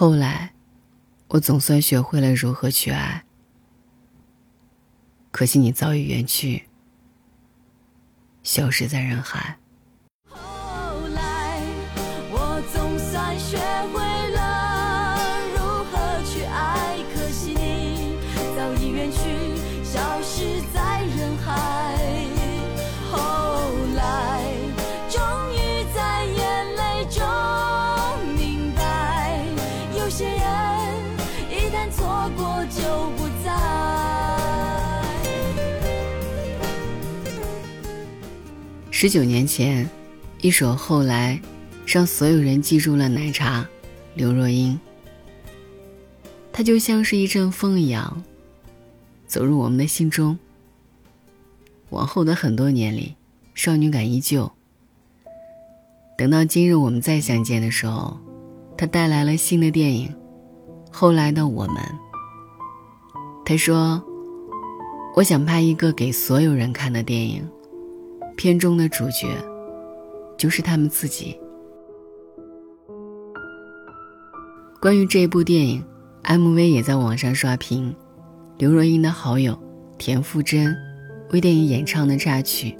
后来，我总算学会了如何去爱。可惜你早已远去，消失在人海。十九年前，一首《后来》让所有人记住了奶茶刘若英。她就像是一阵风一样，走入我们的心中。往后的很多年里，少女感依旧。等到今日我们再相见的时候，她带来了新的电影《后来的我们》。她说：“我想拍一个给所有人看的电影。”片中的主角，就是他们自己。关于这部电影，MV 也在网上刷屏。刘若英的好友田馥甄为电影演唱的插曲《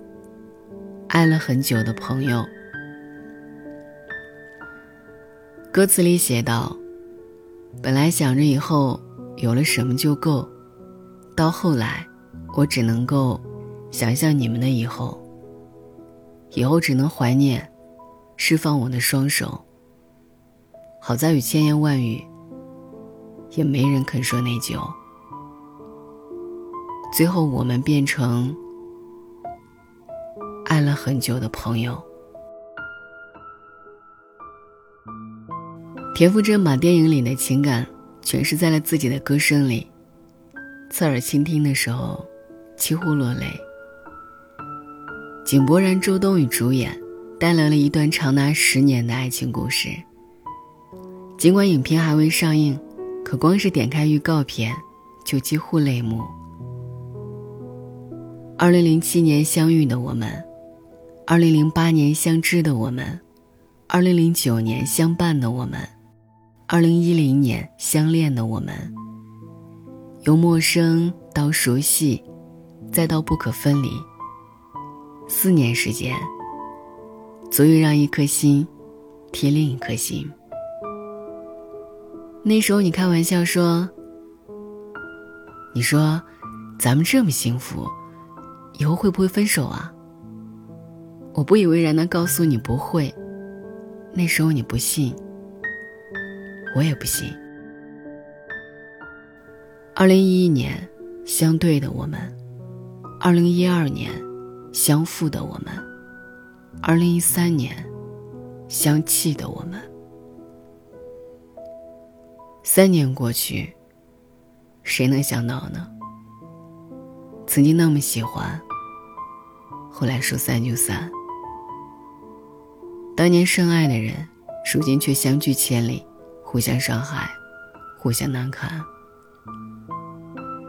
爱了很久的朋友》，歌词里写道：“本来想着以后有了什么就够，到后来，我只能够想象你们的以后。”以后只能怀念，释放我的双手。好在与千言万语，也没人肯说内疚。最后我们变成爱了很久的朋友。田馥甄把电影里的情感诠释在了自己的歌声里，侧耳倾听的时候，几乎落泪。井柏然、周冬雨主演，带来了一段长达十年的爱情故事。尽管影片还未上映，可光是点开预告片，就几乎泪目。二零零七年相遇的我们，二零零八年相知的我们，二零零九年相伴的我们，二零一零年相恋的我们，由陌生到熟悉，再到不可分离。四年时间，足以让一颗心贴另一颗心。那时候你开玩笑说：“你说，咱们这么幸福，以后会不会分手啊？”我不以为然的告诉你不会。那时候你不信，我也不信。二零一一年，相对的我们；二零一二年。相负的我们，二零一三年，相弃的我们。三年过去，谁能想到呢？曾经那么喜欢，后来说散就散。当年深爱的人，如今却相距千里，互相伤害，互相难堪。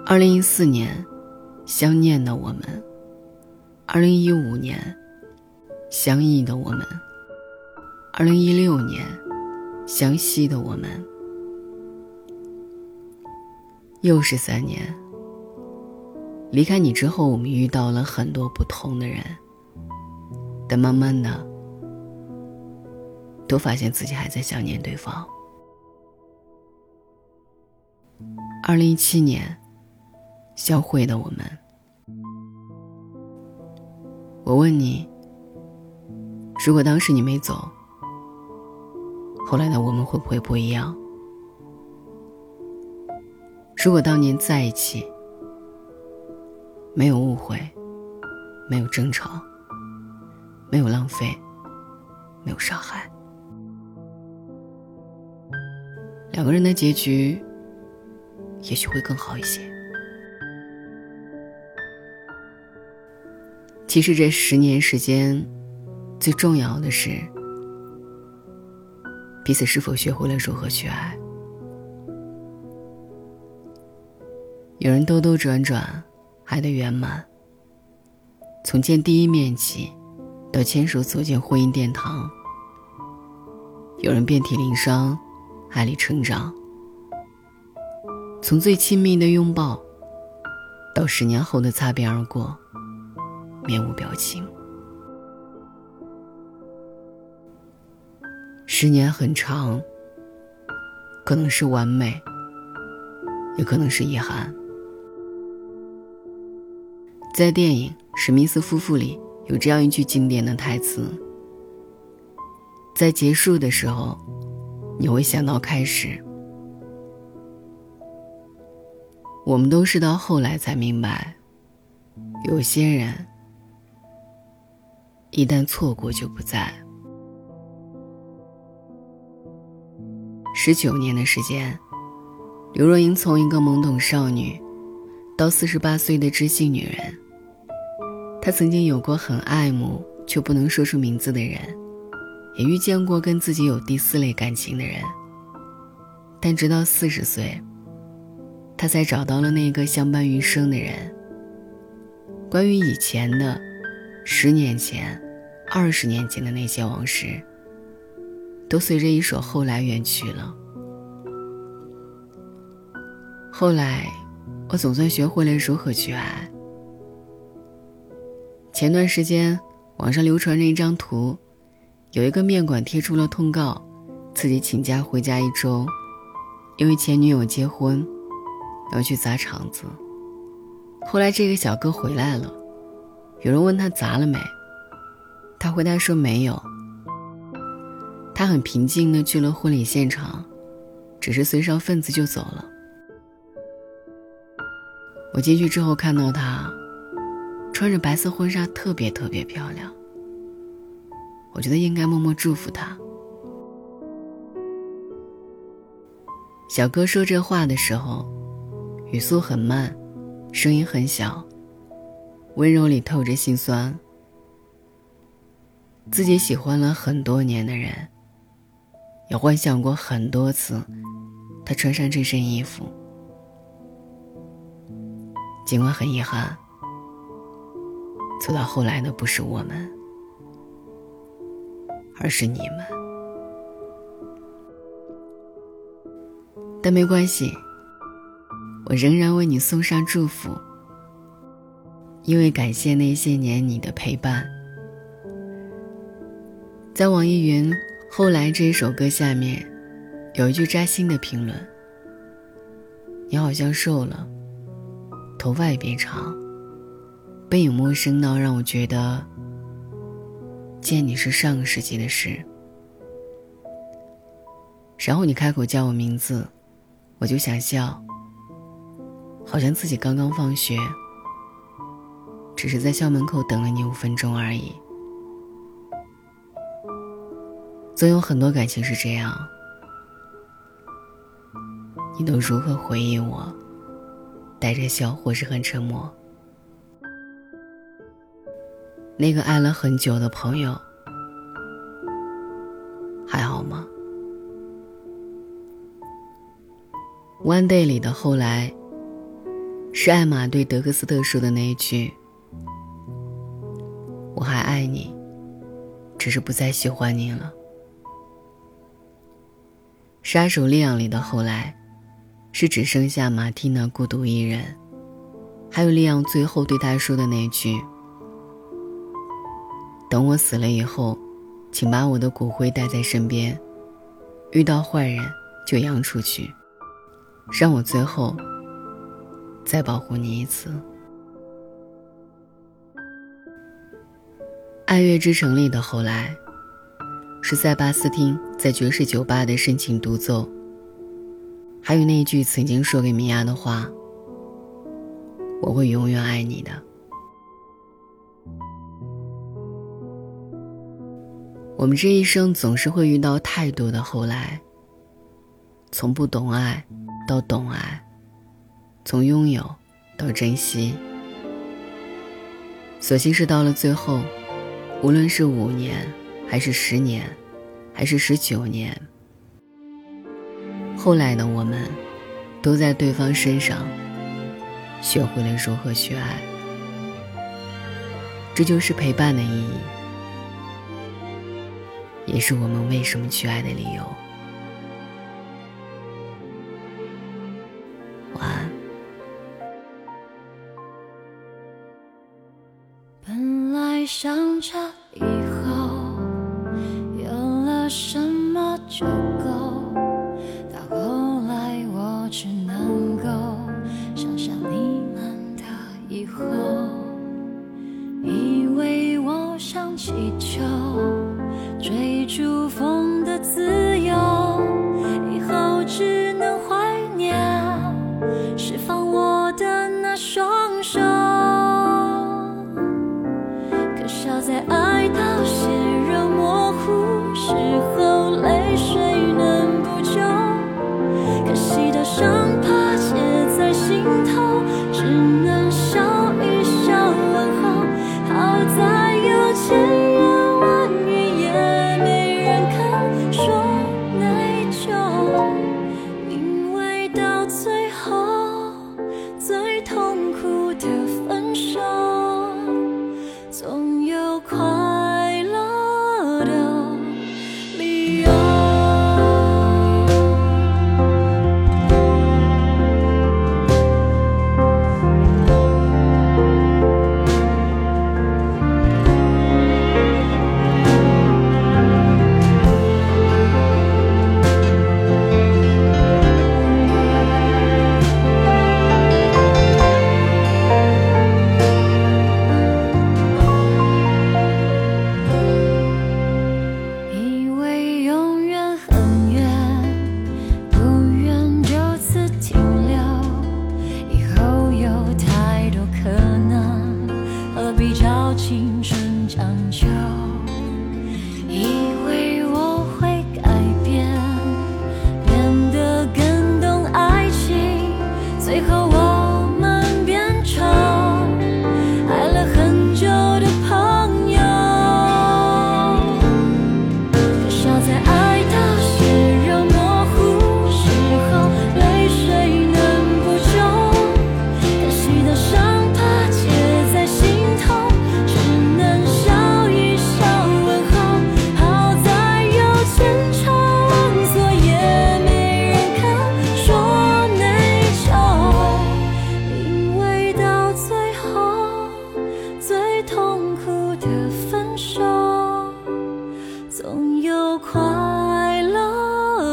二零一四年，相念的我们。二零一五年，相忆的我们；二零一六年，相惜的我们。又是三年。离开你之后，我们遇到了很多不同的人，但慢慢的，都发现自己还在想念对方。二零一七年，相会的我们。我问你：如果当时你没走，后来的我们会不会不一样？如果当年在一起，没有误会，没有争吵，没有浪费，没有伤害，两个人的结局也许会更好一些。其实这十年时间，最重要的是彼此是否学会了如何去爱。有人兜兜转转，爱得圆满。从见第一面起，到牵手走进婚姻殿堂。有人遍体鳞伤，爱里成长。从最亲密的拥抱，到十年后的擦边而过，面无表情。十年很长，可能是完美，也可能是遗憾。在电影《史密斯夫妇》里有这样一句经典的台词：“在结束的时候，你会想到开始。”我们都是到后来才明白，有些人一旦错过就不在。十九年的时间，刘若英从一个懵懂少女，到四十八岁的知性女人。她曾经有过很爱慕却不能说出名字的人，也遇见过跟自己有第四类感情的人。但直到四十岁。他才找到了那个相伴余生的人。关于以前的，十年前、二十年前的那些往事，都随着一首《后来》远去了。后来，我总算学会了如何去爱。前段时间，网上流传着一张图，有一个面馆贴出了通告，自己请假回家一周，因为前女友结婚。要去砸场子。后来这个小哥回来了，有人问他砸了没，他回答说没有。他很平静地去了婚礼现场，只是随上份子就走了。我进去之后看到他，穿着白色婚纱，特别特别漂亮。我觉得应该默默祝福他。小哥说这话的时候。语速很慢，声音很小，温柔里透着心酸。自己喜欢了很多年的人，也幻想过很多次，他穿上这身衣服。尽管很遗憾，走到后来的不是我们，而是你们。但没关系。我仍然为你送上祝福，因为感谢那些年你的陪伴。在网易云《后来》这一首歌下面，有一句扎心的评论：“你好像瘦了，头发也变长，背影陌生到让我觉得见你是上个世纪的事。”然后你开口叫我名字，我就想笑。好像自己刚刚放学，只是在校门口等了你五分钟而已。总有很多感情是这样，你都如何回应我？带着笑，或是很沉默？那个爱了很久的朋友，还好吗？One Day 里的后来。是艾玛对德克斯特说的那一句：“我还爱你，只是不再喜欢你了。”杀手利昂里的后来，是只剩下马蒂娜孤独一人，还有利昂最后对他说的那句：“等我死了以后，请把我的骨灰带在身边，遇到坏人就扬出去，让我最后。”再保护你一次。爱乐之城里的后来，是塞巴斯汀在爵士酒吧的深情独奏，还有那一句曾经说给米娅的话：“我会永远爱你的。”我们这一生总是会遇到太多的后来，从不懂爱到懂爱。从拥有到珍惜，所幸是到了最后，无论是五年，还是十年还是十九年。后来的我们都在对方身上学会了如何去爱。这就是陪伴的意义也是我们为什么去爱的理由。晚安。本来想着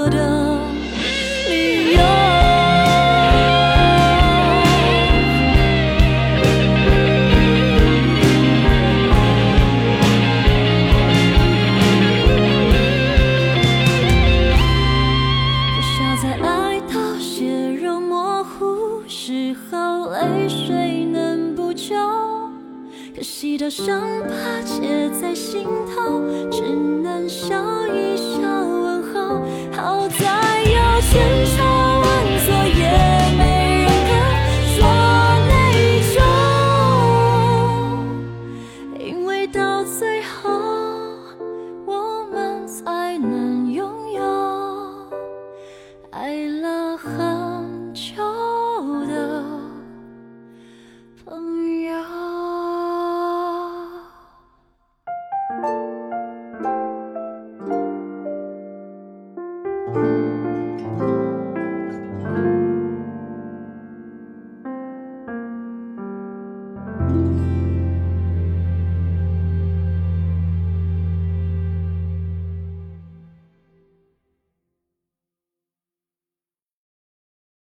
乐的